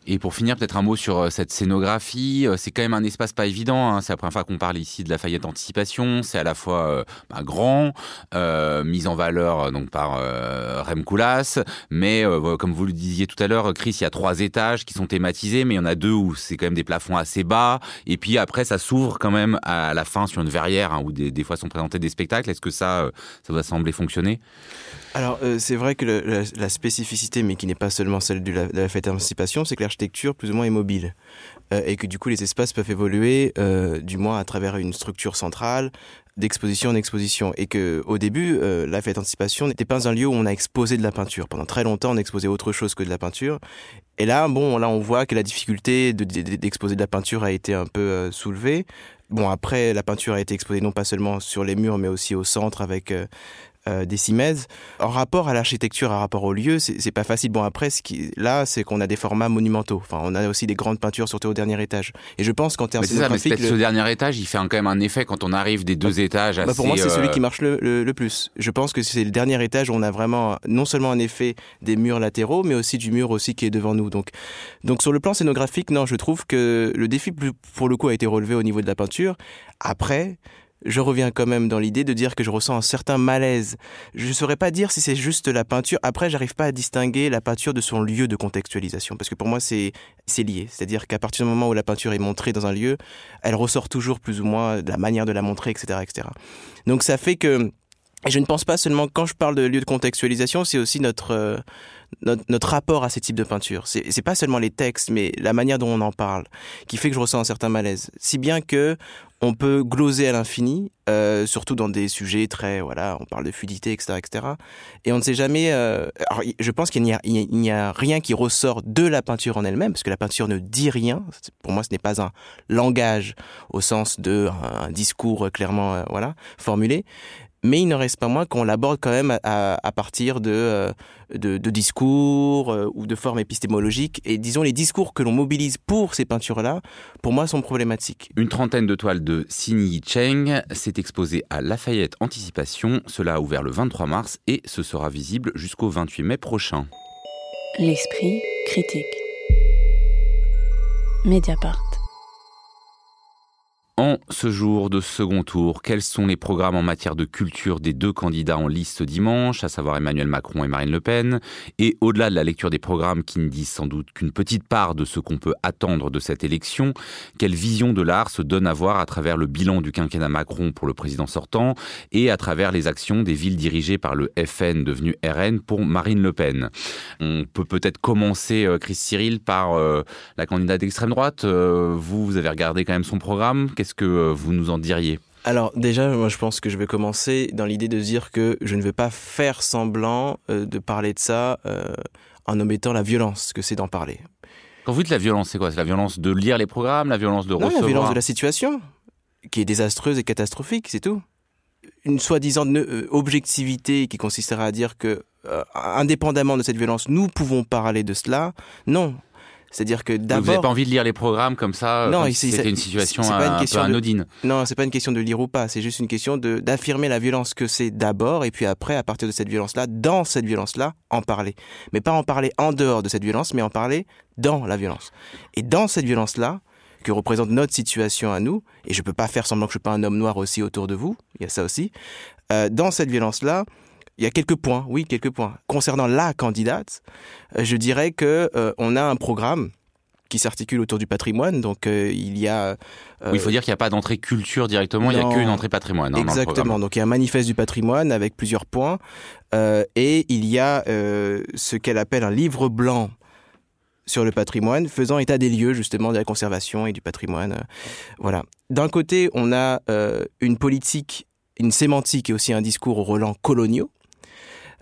Et pour finir, peut-être un mot sur euh, cette scénographie. Euh, c'est quand même un espace pas évident. Hein. C'est la première fois qu'on parle ici de la Fayette Anticipation. C'est à la fois euh, bah, grand, euh, mise en valeur donc par euh, Rem Koolhaas, mais comme vous le disiez tout à l'heure, Chris, il y a trois étages qui sont thématisés, mais il y en a deux où c'est quand même des plafonds assez bas. Et puis après, ça s'ouvre quand même à la fin sur une verrière hein, où des, fois sont présentés des spectacles. Est-ce que ça, ça doit sembler fonctionner? Alors, euh, c'est vrai que la, spécificité, mais qui n'est pas seulement celle de la, fête d'anticipation, c'est que l'architecture, plus ou moins, est mobile. Euh, et que du coup, les espaces peuvent évoluer, euh, du moins à travers une structure centrale, d'exposition en exposition. Et que au début, euh, la fête d'anticipation n'était pas un lieu où on a exposé de la peinture. Pendant très longtemps, on exposait autre chose que de la peinture. Et là, bon, là, on voit que la difficulté d'exposer de, de, la peinture a été un peu euh, soulevée. Bon, après, la peinture a été exposée non pas seulement sur les murs, mais aussi au centre avec euh, des Simèze. En rapport à l'architecture, en rapport au lieu, c'est pas facile. Bon, après, ce qui, là, c'est qu'on a des formats monumentaux. Enfin, on a aussi des grandes peintures, surtout au dernier étage. Et je pense qu'en termes peut-être le- ce dernier étage, il fait quand même un effet quand on arrive des deux étages assez... bah, pour moi, c'est celui euh, qui marche le, le- le plus. Je pense que c'est le dernier étage où on a vraiment non seulement un effet des murs latéraux, mais aussi du mur aussi qui est devant nous. Donc, donc sur le plan scénographique, non, je trouve que le défi pour le coup a été relevé au niveau de la peinture. Après, je reviens quand même dans l'idée de dire que je ressens un certain malaise. Je ne saurais pas dire si c'est juste la peinture. Après, j'arrive pas à distinguer la peinture de son lieu de contextualisation, parce que pour moi, c'est lié. C'est-à-dire qu'à partir du moment où la peinture est montrée dans un lieu, elle ressort toujours plus ou moins de la manière de la montrer, etc., etc. Donc ça fait que et je ne pense pas seulement quand je parle de lieu de contextualisation, c'est aussi notre, euh, notre rapport à ces types de peinture. C'est pas seulement les textes, mais la manière dont on en parle qui fait que je ressens un certain malaise. Si bien que on peut gloser à l'infini, euh, surtout dans des sujets très voilà, on parle de fluidité, etc., etc. Et on ne sait jamais. euh, alors, je pense qu'il n'y a rien qui ressort de la peinture en elle-même, parce que la peinture ne dit rien. Pour moi, ce n'est pas un langage au sens de un discours clairement euh, voilà formulé mais il ne reste pas moins qu'on l'aborde quand même à, partir de, euh, de, de discours euh, ou de formes épistémologiques. Et disons, les discours que l'on mobilise pour ces peintures-là, pour moi, sont problématiques. Une trentaine de toiles de Sini Cheng s'est exposée à Lafayette Anticipation. Cela a ouvert le 23 mars et ce sera visible jusqu'au 28 mai prochain. L'esprit critique. Mediapart. En ce jour de second tour, quels sont les programmes en matière de culture des deux candidats en liste dimanche, à savoir Emmanuel Macron et Marine Le Pen? Et au-delà de la lecture des programmes qui ne disent sans doute qu'une petite part de ce qu'on peut attendre de cette élection, quelle vision de l'art se donne à voir à travers le bilan du quinquennat Macron pour le président sortant et à travers les actions des villes dirigées par le FN devenu RN pour Marine Le Pen? On peut peut-être commencer, euh, Chris Cyril, par euh, la candidate d'extrême droite. Euh, vous, vous avez regardé quand même son programme. Qu'est-ce que euh, vous nous en diriez Alors déjà, moi je pense que je vais commencer dans l'idée de dire que je ne veux pas faire semblant euh, de parler de ça euh, en omettant la violence que c'est d'en parler. Quand vous dites la violence, c'est quoi? C'est la violence de lire les programmes, la violence de Non, recevoir la violence de la situation, qui est désastreuse et catastrophique, c'est tout. Une soi-disant objectivité qui consisterait à dire que, euh, indépendamment de cette violence, nous pouvons parler de cela. Non. C'est-à-dire que Vous n'avez d'abord... pas envie de lire les programmes comme ça Non, c'était c'est- une situation c'est pas une un, peu de- anodine. Non, c'est pas une question de lire ou pas, c'est juste une question de d'affirmer la violence que c'est d'abord et puis après à partir de cette violence-là, dans cette violence-là, en parler. Mais pas en parler en dehors de cette violence, mais en parler dans la violence. Et dans cette violence-là, que représente notre situation à nous, et je peux pas faire semblant que je suis pas un homme noir aussi autour de vous, il y a ça aussi. Euh, dans cette violence-là, il y a quelques points, oui, quelques points. Concernant la candidate, euh, je dirais que euh, on a un programme qui s'articule autour du patrimoine, donc euh, il y a Oui, il faut dire qu'il n'y a pas d'entrée culture directement, il n'y a qu'une entrée patrimoine. hein, Exactement. Donc il y a un manifeste du patrimoine avec plusieurs points euh, et il y a euh, ce qu'elle appelle un livre blanc sur le patrimoine, faisant état des lieux justement de la conservation et du patrimoine. euh, voilà. D'un côté, on a euh, une politique, une sémantique et aussi un discours aux relents coloniaux,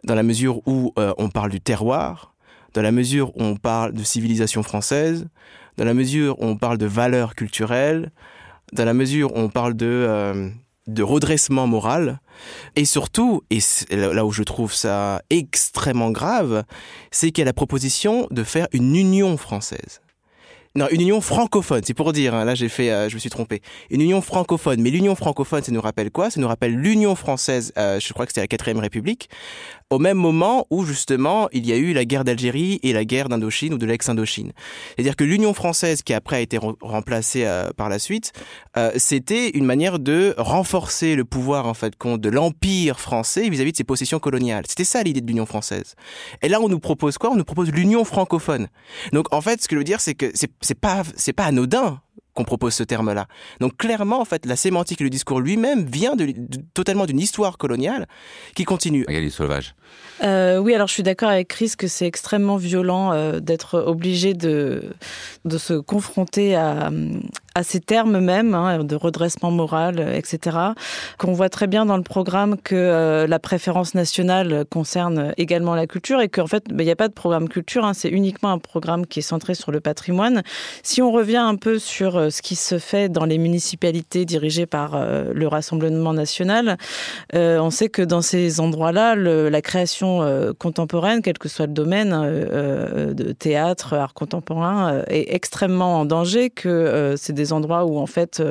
dans la mesure où euh, on parle du terroir, dans la mesure où on parle de civilisation française, dans la mesure où on parle de valeurs culturelles, dans la mesure où on parle de, euh, de redressement moral, et surtout, et là où je trouve ça extrêmement grave, c'est qu'il y a la proposition de faire une union française. Non, une union francophone, c'est pour dire, hein, là j'ai fait, euh, je me suis trompé. Une union francophone, mais l'union francophone, ça nous rappelle quoi? Ça nous rappelle l'union française, euh, je crois que c'était la quatrième république, au même moment où justement il y a eu la guerre d'Algérie et la guerre d'Indochine ou de l'ex-Indochine. C'est-à-dire que l'union française, qui après a été re- remplacée euh, par la suite, euh, c'était une manière de renforcer le pouvoir en fait de l'empire français vis-à-vis de ses possessions coloniales. C'était ça l'idée de l'union française. Et là on nous propose quoi? On nous propose l'union francophone. Donc en fait ce que je veux dire c'est que c'est c'est pas c'est pas anodin qu'on propose ce terme-là. Donc clairement, en fait, la sémantique et le discours lui-même vient totalement d'une histoire coloniale qui continue. Magali Sauvage. Euh, oui, alors je suis d'accord avec Chris que c'est extrêmement violent euh, d'être obligé de, de se confronter à, à ces termes même hein, de redressement moral, etc. Qu'on voit très bien dans le programme que la préférence nationale concerne également la culture et qu'en fait, ben, il n'y a pas de programme culture, hein, c'est uniquement un programme qui est centré sur le patrimoine. Si on revient un peu sur ce qui se fait dans les municipalités dirigées par le Rassemblement national, on sait que dans ces endroits-là, la création contemporaine, quel que soit le domaine, de théâtre, art contemporain, est extrêmement en danger, que c'est des endroits où en fait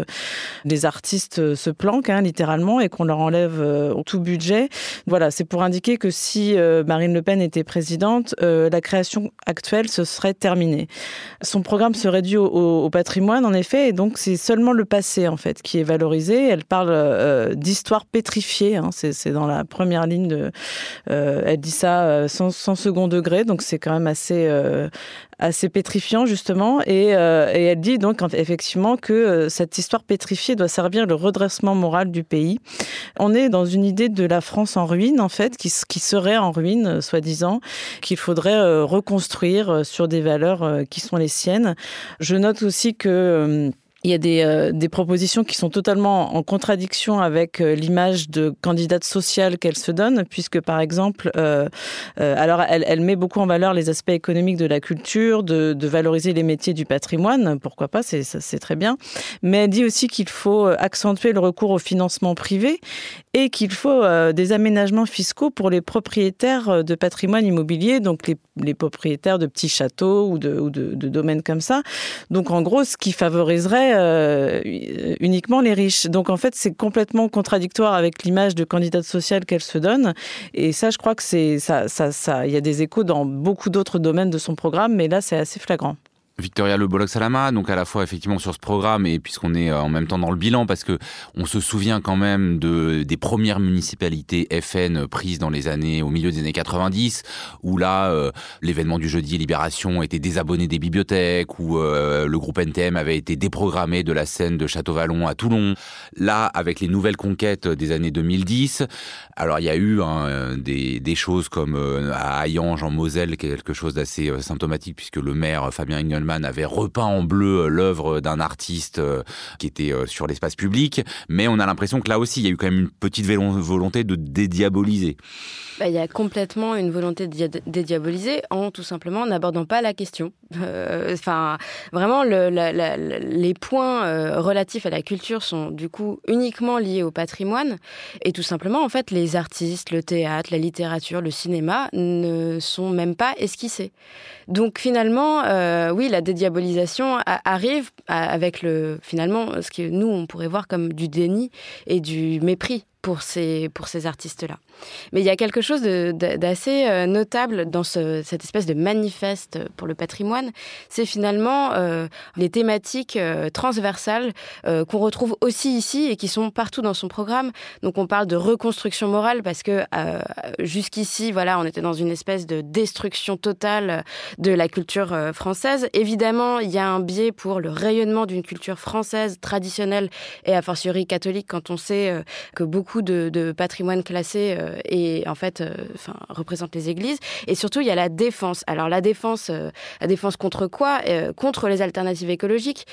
les artistes se planquent hein, littéralement et qu'on leur enlève tout budget. Voilà, c'est pour indiquer que si Marine Le Pen était présidente, la création actuelle se serait terminée. Son programme se réduit au, patrimoine en effet, et donc c'est seulement le passé en fait qui est valorisé. Elle parle d'histoire pétrifiée, hein, c'est dans la première ligne de. Elle dit ça sans, sans second degré, donc c'est quand même assez, assez pétrifiant justement. Et, euh, elle dit donc effectivement que euh, cette histoire pétrifiée doit servir le redressement moral du pays. On est dans une idée de la France en ruine en fait, qui, serait en ruine euh, soi-disant, qu'il faudrait reconstruire sur des valeurs qui sont les siennes. Je note aussi que il y a des, euh, des, propositions qui sont totalement en contradiction avec euh, l'image de candidate sociale qu'elle se donne, puisque par exemple, euh, alors elle, met beaucoup en valeur les aspects économiques de la culture, de, valoriser les métiers du patrimoine, pourquoi pas, c'est très bien, mais elle dit aussi qu'il faut accentuer le recours au financement privé et qu'il faut des aménagements fiscaux pour les propriétaires de patrimoine immobilier, donc les, propriétaires de petits châteaux ou de domaines comme ça. Donc en gros, ce qui favoriserait euh, uniquement les riches. Donc en fait, c'est complètement contradictoire avec l'image de candidate sociale qu'elle se donne. Et ça, je crois que c'est ça, ça, ça. Il y a des échos dans beaucoup d'autres domaines de son programme, mais là, c'est assez flagrant. Victoria Le Bolloc Salama, donc à la fois effectivement sur ce programme et puisqu'on est euh, en même temps dans le bilan parce que on se souvient quand même de des premières municipalités FN prises dans les années au milieu des années 90 où là euh, l'événement du jeudi Libération était désabonné des bibliothèques où euh, le groupe NTM avait été déprogrammé de la scène de Château-Vallon à Toulon. Là avec les nouvelles conquêtes des années 2010, alors il y a eu hein, des, choses comme à Hayange en Moselle quelque chose d'assez symptomatique puisque le maire Fabien Engel avait repeint en bleu euh, l'œuvre d'un artiste euh, qui était euh, sur l'espace public, mais on a l'impression que là aussi, il y a eu quand même une petite volonté de dédiaboliser. Bah, il y a complètement une volonté de dédiaboliser en tout simplement n'abordant pas la question. Enfin, vraiment, les points relatifs à la culture sont du coup uniquement liés au patrimoine et tout simplement, en fait, les artistes, le théâtre, la littérature, le cinéma ne sont même pas esquissés. Donc finalement, euh, oui, la dédiabolisation arrive avec le finalement ce que nous on pourrait voir comme du déni et du mépris pour ces, pour ces artistes-là. Mais il y a quelque chose d'assez euh, notable dans ce, cette espèce de manifeste pour le patrimoine, c'est finalement euh, les thématiques euh, transversales euh, qu'on retrouve aussi ici et qui sont partout dans son programme. Donc on parle de reconstruction morale parce que jusqu'ici, voilà, on était dans une espèce de destruction totale de la culture française. Évidemment, il y a un biais pour le rayonnement d'une culture française traditionnelle et a fortiori catholique quand on sait que beaucoup de, patrimoine classé euh, et en fait, euh, enfin, représente les églises. Et surtout, il y a la défense. Alors la défense, euh, la défense contre quoi Contre les alternatives écologiques.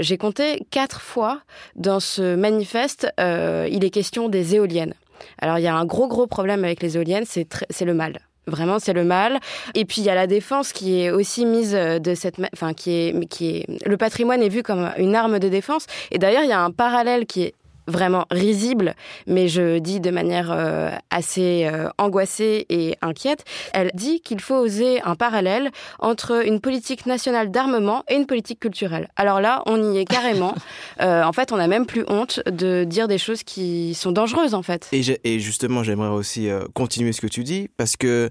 J'ai compté quatre fois dans ce manifeste, il est question des éoliennes. Alors il y a un gros gros problème avec les éoliennes, c'est le mal. Vraiment, c'est le mal. Et puis il y a la défense qui est aussi mise de cette, enfin qui est, qui est, le patrimoine est vu comme une arme de défense. Et d'ailleurs, il y a un parallèle qui est vraiment risible, mais je dis de manière euh, assez euh, angoissée et inquiète. Elle dit qu'il faut oser un parallèle entre une politique nationale d'armement et une politique culturelle. Alors là, on y est carrément. euh, en fait, on n'a même plus honte de dire des choses qui sont dangereuses, en fait. Et, et justement, j'aimerais aussi continuer ce que tu dis, parce que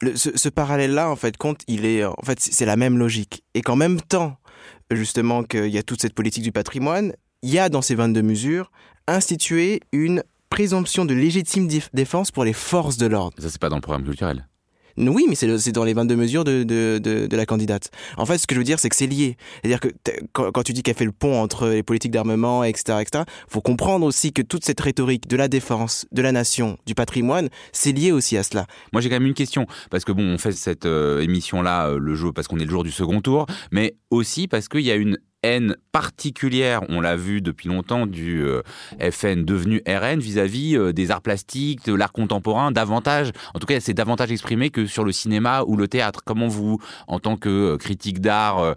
le, ce, ce parallèle-là, en fait, compte, il est, en fait, c'est la même logique. Et qu'en même temps, justement, qu'il y a toute cette politique du patrimoine, il y a dans ces 22 mesures instituer une présomption de légitime défense pour les forces de l'ordre. Ça, c'est pas dans le programme culturel. Oui, mais c'est dans les 22 mesures de, de, de, de, la candidate. En fait, ce que je veux dire, c'est que c'est lié. C'est-à-dire que quand, quand, tu dis qu'elle fait le pont entre les politiques d'armement, etc., etc., faut comprendre aussi que toute cette rhétorique de la défense, de la nation, du patrimoine, c'est lié aussi à cela. Moi, j'ai quand même une question parce que bon, on fait cette euh, émission-là euh, le jour parce qu'on est le jour du second tour, mais aussi parce qu'il y a une haine particulière, on l'a vu depuis longtemps, du euh, FN devenu RN vis-à-vis euh, des arts plastiques, de l'art contemporain, davantage, en tout cas c'est davantage exprimé que sur le cinéma ou le théâtre. Comment vous, en tant que euh, critique d'art,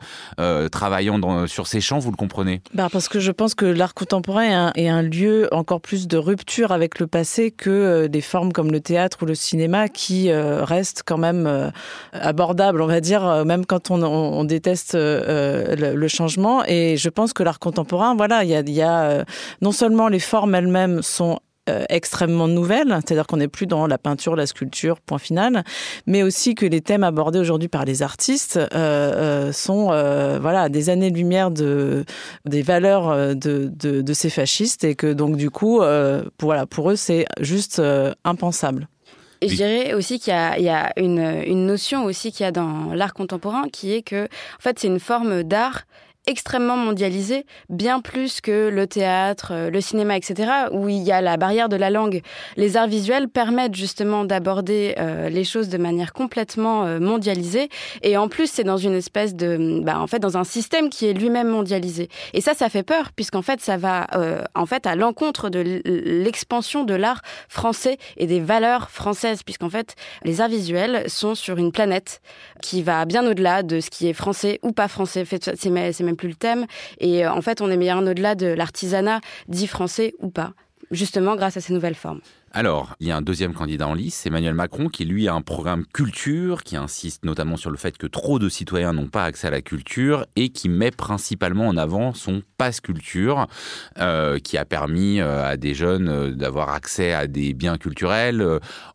travaillant sur ces champs, vous le comprenez? Bah Parce que je pense que l'art contemporain est un, lieu encore plus de rupture avec le passé que des formes comme le théâtre ou le cinéma qui restent quand même abordables, on va dire, même quand on, déteste le changement et je pense que l'art contemporain, voilà, il y a, euh, non seulement les formes elles-mêmes sont euh, extrêmement nouvelles, c'est-à-dire qu'on n'est plus dans la peinture, la sculpture, point final, mais aussi que les thèmes abordés aujourd'hui par les artistes euh, sont voilà des années-lumière de des valeurs de, ces fascistes et que donc du coup pour, voilà pour eux c'est juste impensable. Et je dirais aussi qu'il y, y a, une, une notion aussi qu'il y a dans l'art contemporain qui est que en fait c'est une forme d'art extrêmement mondialisé, bien plus que le théâtre, euh, le cinéma, etc., où il y a la barrière de la langue. Les arts visuels permettent justement d'aborder euh, les choses de manière complètement euh, mondialisée, et en plus c'est dans une espèce de, bah, en fait, dans un système qui est lui-même mondialisé. Et ça, ça fait peur, puisqu'en fait, ça va en fait à l'encontre de l'expansion de l'art français et des valeurs françaises, puisqu'en fait, les arts visuels sont sur une planète qui va bien au-delà de ce qui est français ou pas français. C'est même plus le thème. Et euh, en fait, on est bien au-delà de l'artisanat dit français ou pas, justement grâce à ces nouvelles formes. Alors, il y a un deuxième candidat en lice, Emmanuel Macron, qui lui a un programme culture, qui insiste notamment sur le fait que trop de citoyens n'ont pas accès à la culture et qui met principalement en avant son passe culture, euh, qui a permis euh, à des jeunes euh, d'avoir accès à des biens culturels.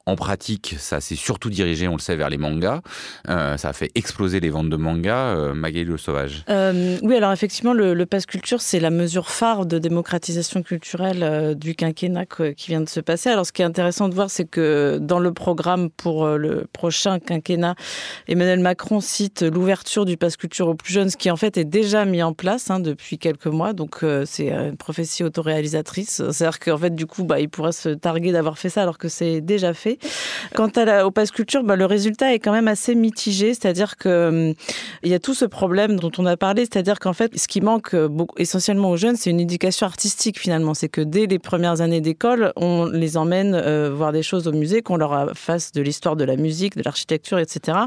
En pratique, ça s'est surtout dirigé, on le sait, vers les mangas. ça a fait exploser les ventes de mangas. Magali Le Sauvage. oui, alors effectivement, le, le passe culture, c'est la mesure phare de démocratisation culturelle du quinquennat qui vient de se passer. Ce qui est intéressant de voir, c'est que dans le programme pour euh, le prochain quinquennat, Emmanuel Macron cite l'ouverture du pass culture aux plus jeunes, ce qui en fait est déjà mis en place hein, depuis quelques mois. Donc euh, c'est une prophétie autoréalisatrice. C'est-à-dire qu'en fait, du coup, bah, il pourra se targuer d'avoir fait ça alors que c'est déjà fait. Quant au pass culture, bah, le résultat est quand même assez mitigé. C'est-à-dire que hum, y a tout ce problème dont on a parlé. C'est-à-dire qu'en fait, ce qui manque beaucoup, essentiellement aux jeunes, c'est une éducation artistique finalement. C'est que dès les premières années d'école, on les emmène euh, voir des choses au musée, qu'on leur fasse de l'histoire de la musique, de l'architecture, etc.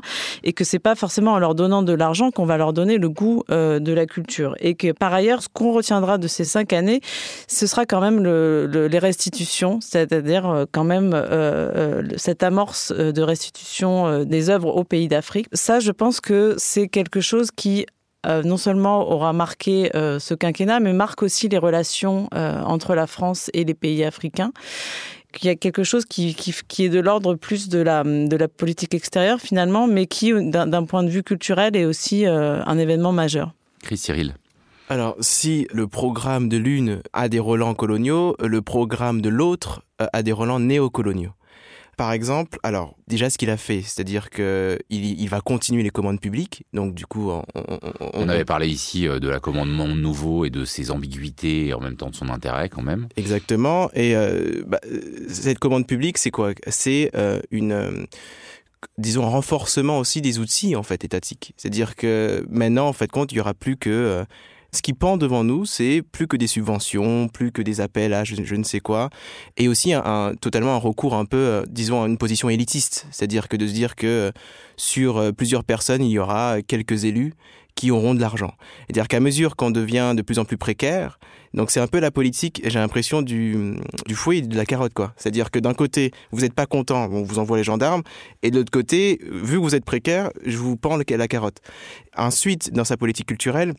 Et que c'est pas forcément en leur donnant de l'argent qu'on va leur donner le goût euh, de la culture. Et que par ailleurs, ce qu'on retiendra de ces cinq années, ce sera quand même les restitutions, c'est-à-dire euh, quand même cette amorce de restitution des œuvres au pays d'Afrique. Ça, je pense que c'est quelque chose qui non seulement aura marqué ce quinquennat, mais marque aussi les relations entre la France et les pays africains qu'il y a quelque chose qui, qui, est de l'ordre plus de la, de la politique extérieure finalement, mais qui, d'un point de vue culturel, est aussi euh, un événement majeur. Chris Cyril. Alors, si le programme de l'une a des relents coloniaux, le programme de l'autre euh, a des relents néocoloniaux. Par exemple, alors déjà ce qu'il a fait, c'est-à-dire que il, va continuer les commandes publiques. Donc du coup, on, avait parlé ici euh, de la commandement nouveau et de ses ambiguïtés et en même temps de son intérêt quand même. Exactement. Et euh, bah, cette commande publique, c'est quoi? C'est euh, une disons un renforcement aussi des outils en fait étatiques. C'est-à-dire que maintenant en fait compte, il y aura plus que ce qui pend devant nous, c'est plus que des subventions, plus que des appels à je, ne sais quoi, et aussi totalement un recours un peu, euh, disons, à une position élitiste, c'est-à-dire que de se dire que euh, sur euh, plusieurs personnes, il y aura quelques élus qui auront de l'argent. C'est-à-dire qu'à mesure qu'on devient de plus en plus précaire, donc c'est un peu la politique, j'ai l'impression, du, du fouet et de la carotte, quoi. C'est-à-dire que d'un côté, vous n'êtes pas content, on vous envoie les gendarmes, et de l'autre côté, vu que vous êtes précaire, je vous pends la carotte. Ensuite, dans sa politique culturelle,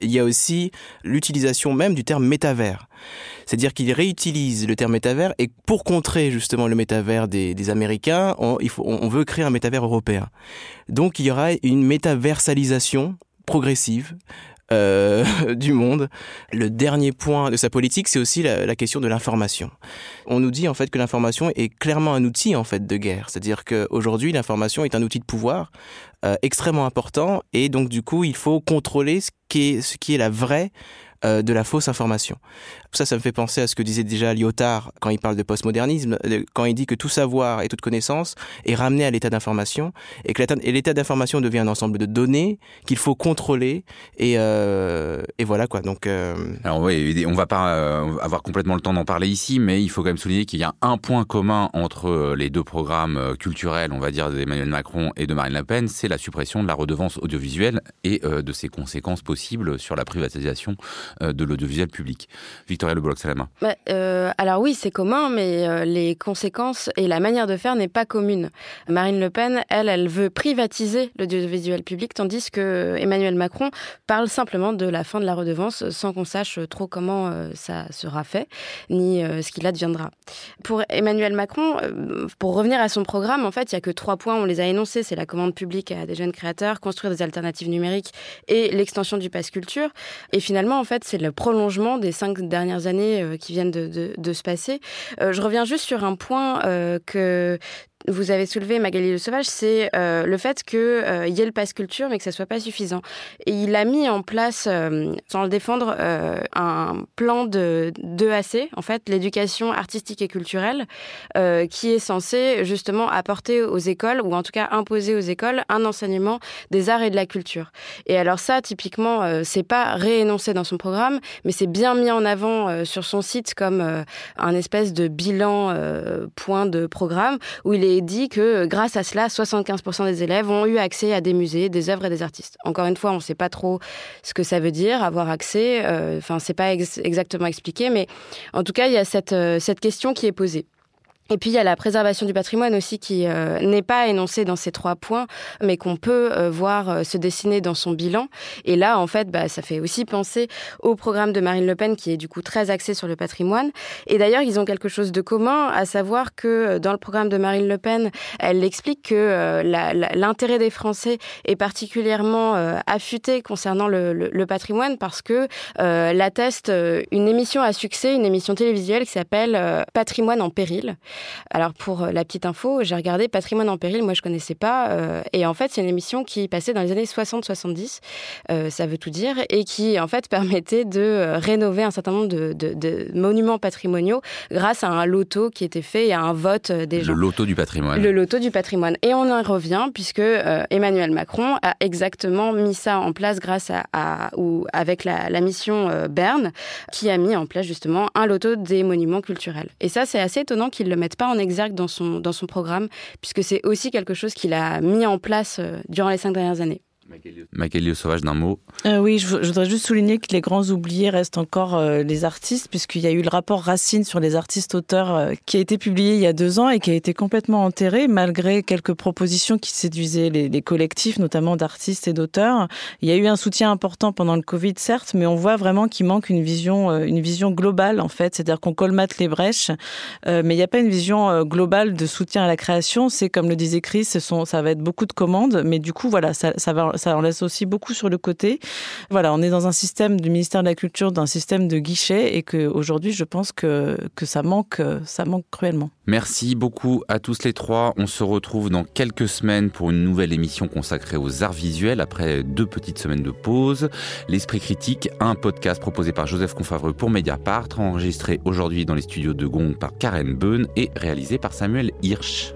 il y a aussi l'utilisation même du terme métavers. C'est-à-dire qu'il réutilise le terme métavers et pour contrer justement le métavers des, Américains, on, on veut créer un métavers européen. Donc il y aura une métaversalisation progressive euh, du monde. Le dernier point de sa politique, c'est aussi la, question de l'information. On nous dit en fait que l'information est clairement un outil en fait de guerre, c'est-à-dire qu'aujourd'hui l'information est un outil de pouvoir euh, extrêmement important et donc du coup il faut contrôler ce qui est ce qui est la vraie euh, de la fausse information. Ça, ça me fait penser à ce que disait déjà Lyotard quand il parle de postmodernisme, euh, quand il dit que tout savoir et toute connaissance est ramené à l'état d'information et que l'état d'information devient un ensemble de données qu'il faut contrôler et, euh, voilà quoi. Donc, euh... alors oui, on va pas avoir complètement le temps d'en parler ici, mais il faut quand même souligner qu'il y a un point commun entre les deux programmes culturels, on va dire d'Emmanuel Macron et de Marine Le Pen, c'est la suppression de la redevance audiovisuelle et de ses conséquences possibles sur la privatisation de l'audiovisuel public. Victoria Le Bolloc-Salama. Bah, euh, alors oui, c'est commun, mais euh, les conséquences et la manière de faire n'est pas commune. Marine Le Pen, elle, elle veut privatiser l'audiovisuel public, tandis que Emmanuel Macron parle simplement de la fin de la redevance sans qu'on sache trop comment euh, ça sera fait, ni ce qu'il adviendra. Pour Emmanuel Macron, pour revenir à son programme, en fait, il y a que trois points, on les a énoncés, c'est la commande publique à des jeunes créateurs, construire des alternatives numériques et l'extension du pass culture. Et finalement, en fait, c'est le prolongement des cinq dernières années qui viennent de, de, de se passer. Euh, je reviens juste sur un point euh, que vous avez soulevé, Magali Le Sauvage, c'est euh, le fait qu'il euh, y ait le passe culture, mais que ça soit pas suffisant. Et il a mis en place, euh, sans le défendre, un plan de d'EAC, en fait, l'éducation artistique et culturelle, qui est censé justement apporter aux écoles, ou en tout cas imposer aux écoles, un enseignement des arts et de la culture. Et alors ça, typiquement, c'est pas réénoncé dans son programme, mais c'est bien mis en avant sur son site comme un espèce de bilan point de programme, où il est dit que grâce à cela, 75% des élèves ont eu accès à des musées, des œuvres et des artistes. Encore une fois, on ne sait pas trop ce que ça veut dire, avoir accès. Euh, enfin, euh, c'est pas ex exactement expliqué, mais en tout cas, il y a cette, euh, cette question qui est posée. Et puis il y a la préservation du patrimoine aussi qui euh, n'est pas énoncée dans ces trois points, mais qu'on peut euh, voir euh, se dessiner dans son bilan. Et là, en fait, bah, ça fait aussi penser au programme de Marine Le Pen qui est du coup très axé sur le patrimoine. Et d'ailleurs, ils ont quelque chose de commun, à savoir que euh, dans le programme de Marine Le Pen, elle explique que euh, l'intérêt des Français est particulièrement euh, affûté concernant le, le, le, patrimoine parce que l'atteste une émission à succès, une émission télévisuelle qui s'appelle Patrimoine en péril. Alors pour euh, la petite info, j'ai regardé Patrimoine en péril, moi je connaissais pas, euh, et en fait c'est une émission qui passait dans les années 60-70, euh, ça veut tout dire, et qui en fait permettait de euh, rénover un certain nombre de, de, de, monuments patrimoniaux grâce à un loto qui était fait et à un vote des gens. Le loto du patrimoine. Le loto du patrimoine. Et on en revient puisque euh, Emmanuel Macron a exactement mis ça en place grâce à, à ou avec la, la mission Berne, qui a mis en place justement un loto des monuments culturels. Et ça, c'est assez étonnant qu'il le mette pas en exergue dans son, dans son programme, puisque c'est aussi quelque chose qu'il a mis en place euh, durant les cinq dernières années. Magali Sauvage d'un mot. Euh, oui, je, voudrais juste souligner que les grands oubliés restent encore euh, les artistes, puisqu'il y a eu le rapport Racine sur les artistes-auteurs euh, qui a été publié il y a deux ans et qui a été complètement enterré, malgré quelques propositions qui séduisaient les, collectifs, notamment d'artistes et d'auteurs. Il y a eu un soutien important pendant le Covid, certes, mais on voit vraiment qu'il manque une vision, une vision globale, en fait, c'est-à-dire qu'on colmate les brèches, mais il n'y a pas une vision globale de soutien à la création. C'est comme le disait Chris, ça va être beaucoup de commandes, mais du coup, voilà, ça va ça en laisse aussi beaucoup sur le côté. Voilà, on est dans un système du ministère de la Culture, d'un système de guichet, et qu'aujourd'hui, je pense que, que ça, manque, ça manque cruellement. Merci beaucoup à tous les trois. On se retrouve dans quelques semaines pour une nouvelle émission consacrée aux arts visuels après deux petites semaines de pause. L'Esprit critique, un podcast proposé par Joseph Confavreux pour Mediapart, enregistré aujourd'hui dans les studios de Gong par Karen Beun et réalisé par Samuel Hirsch.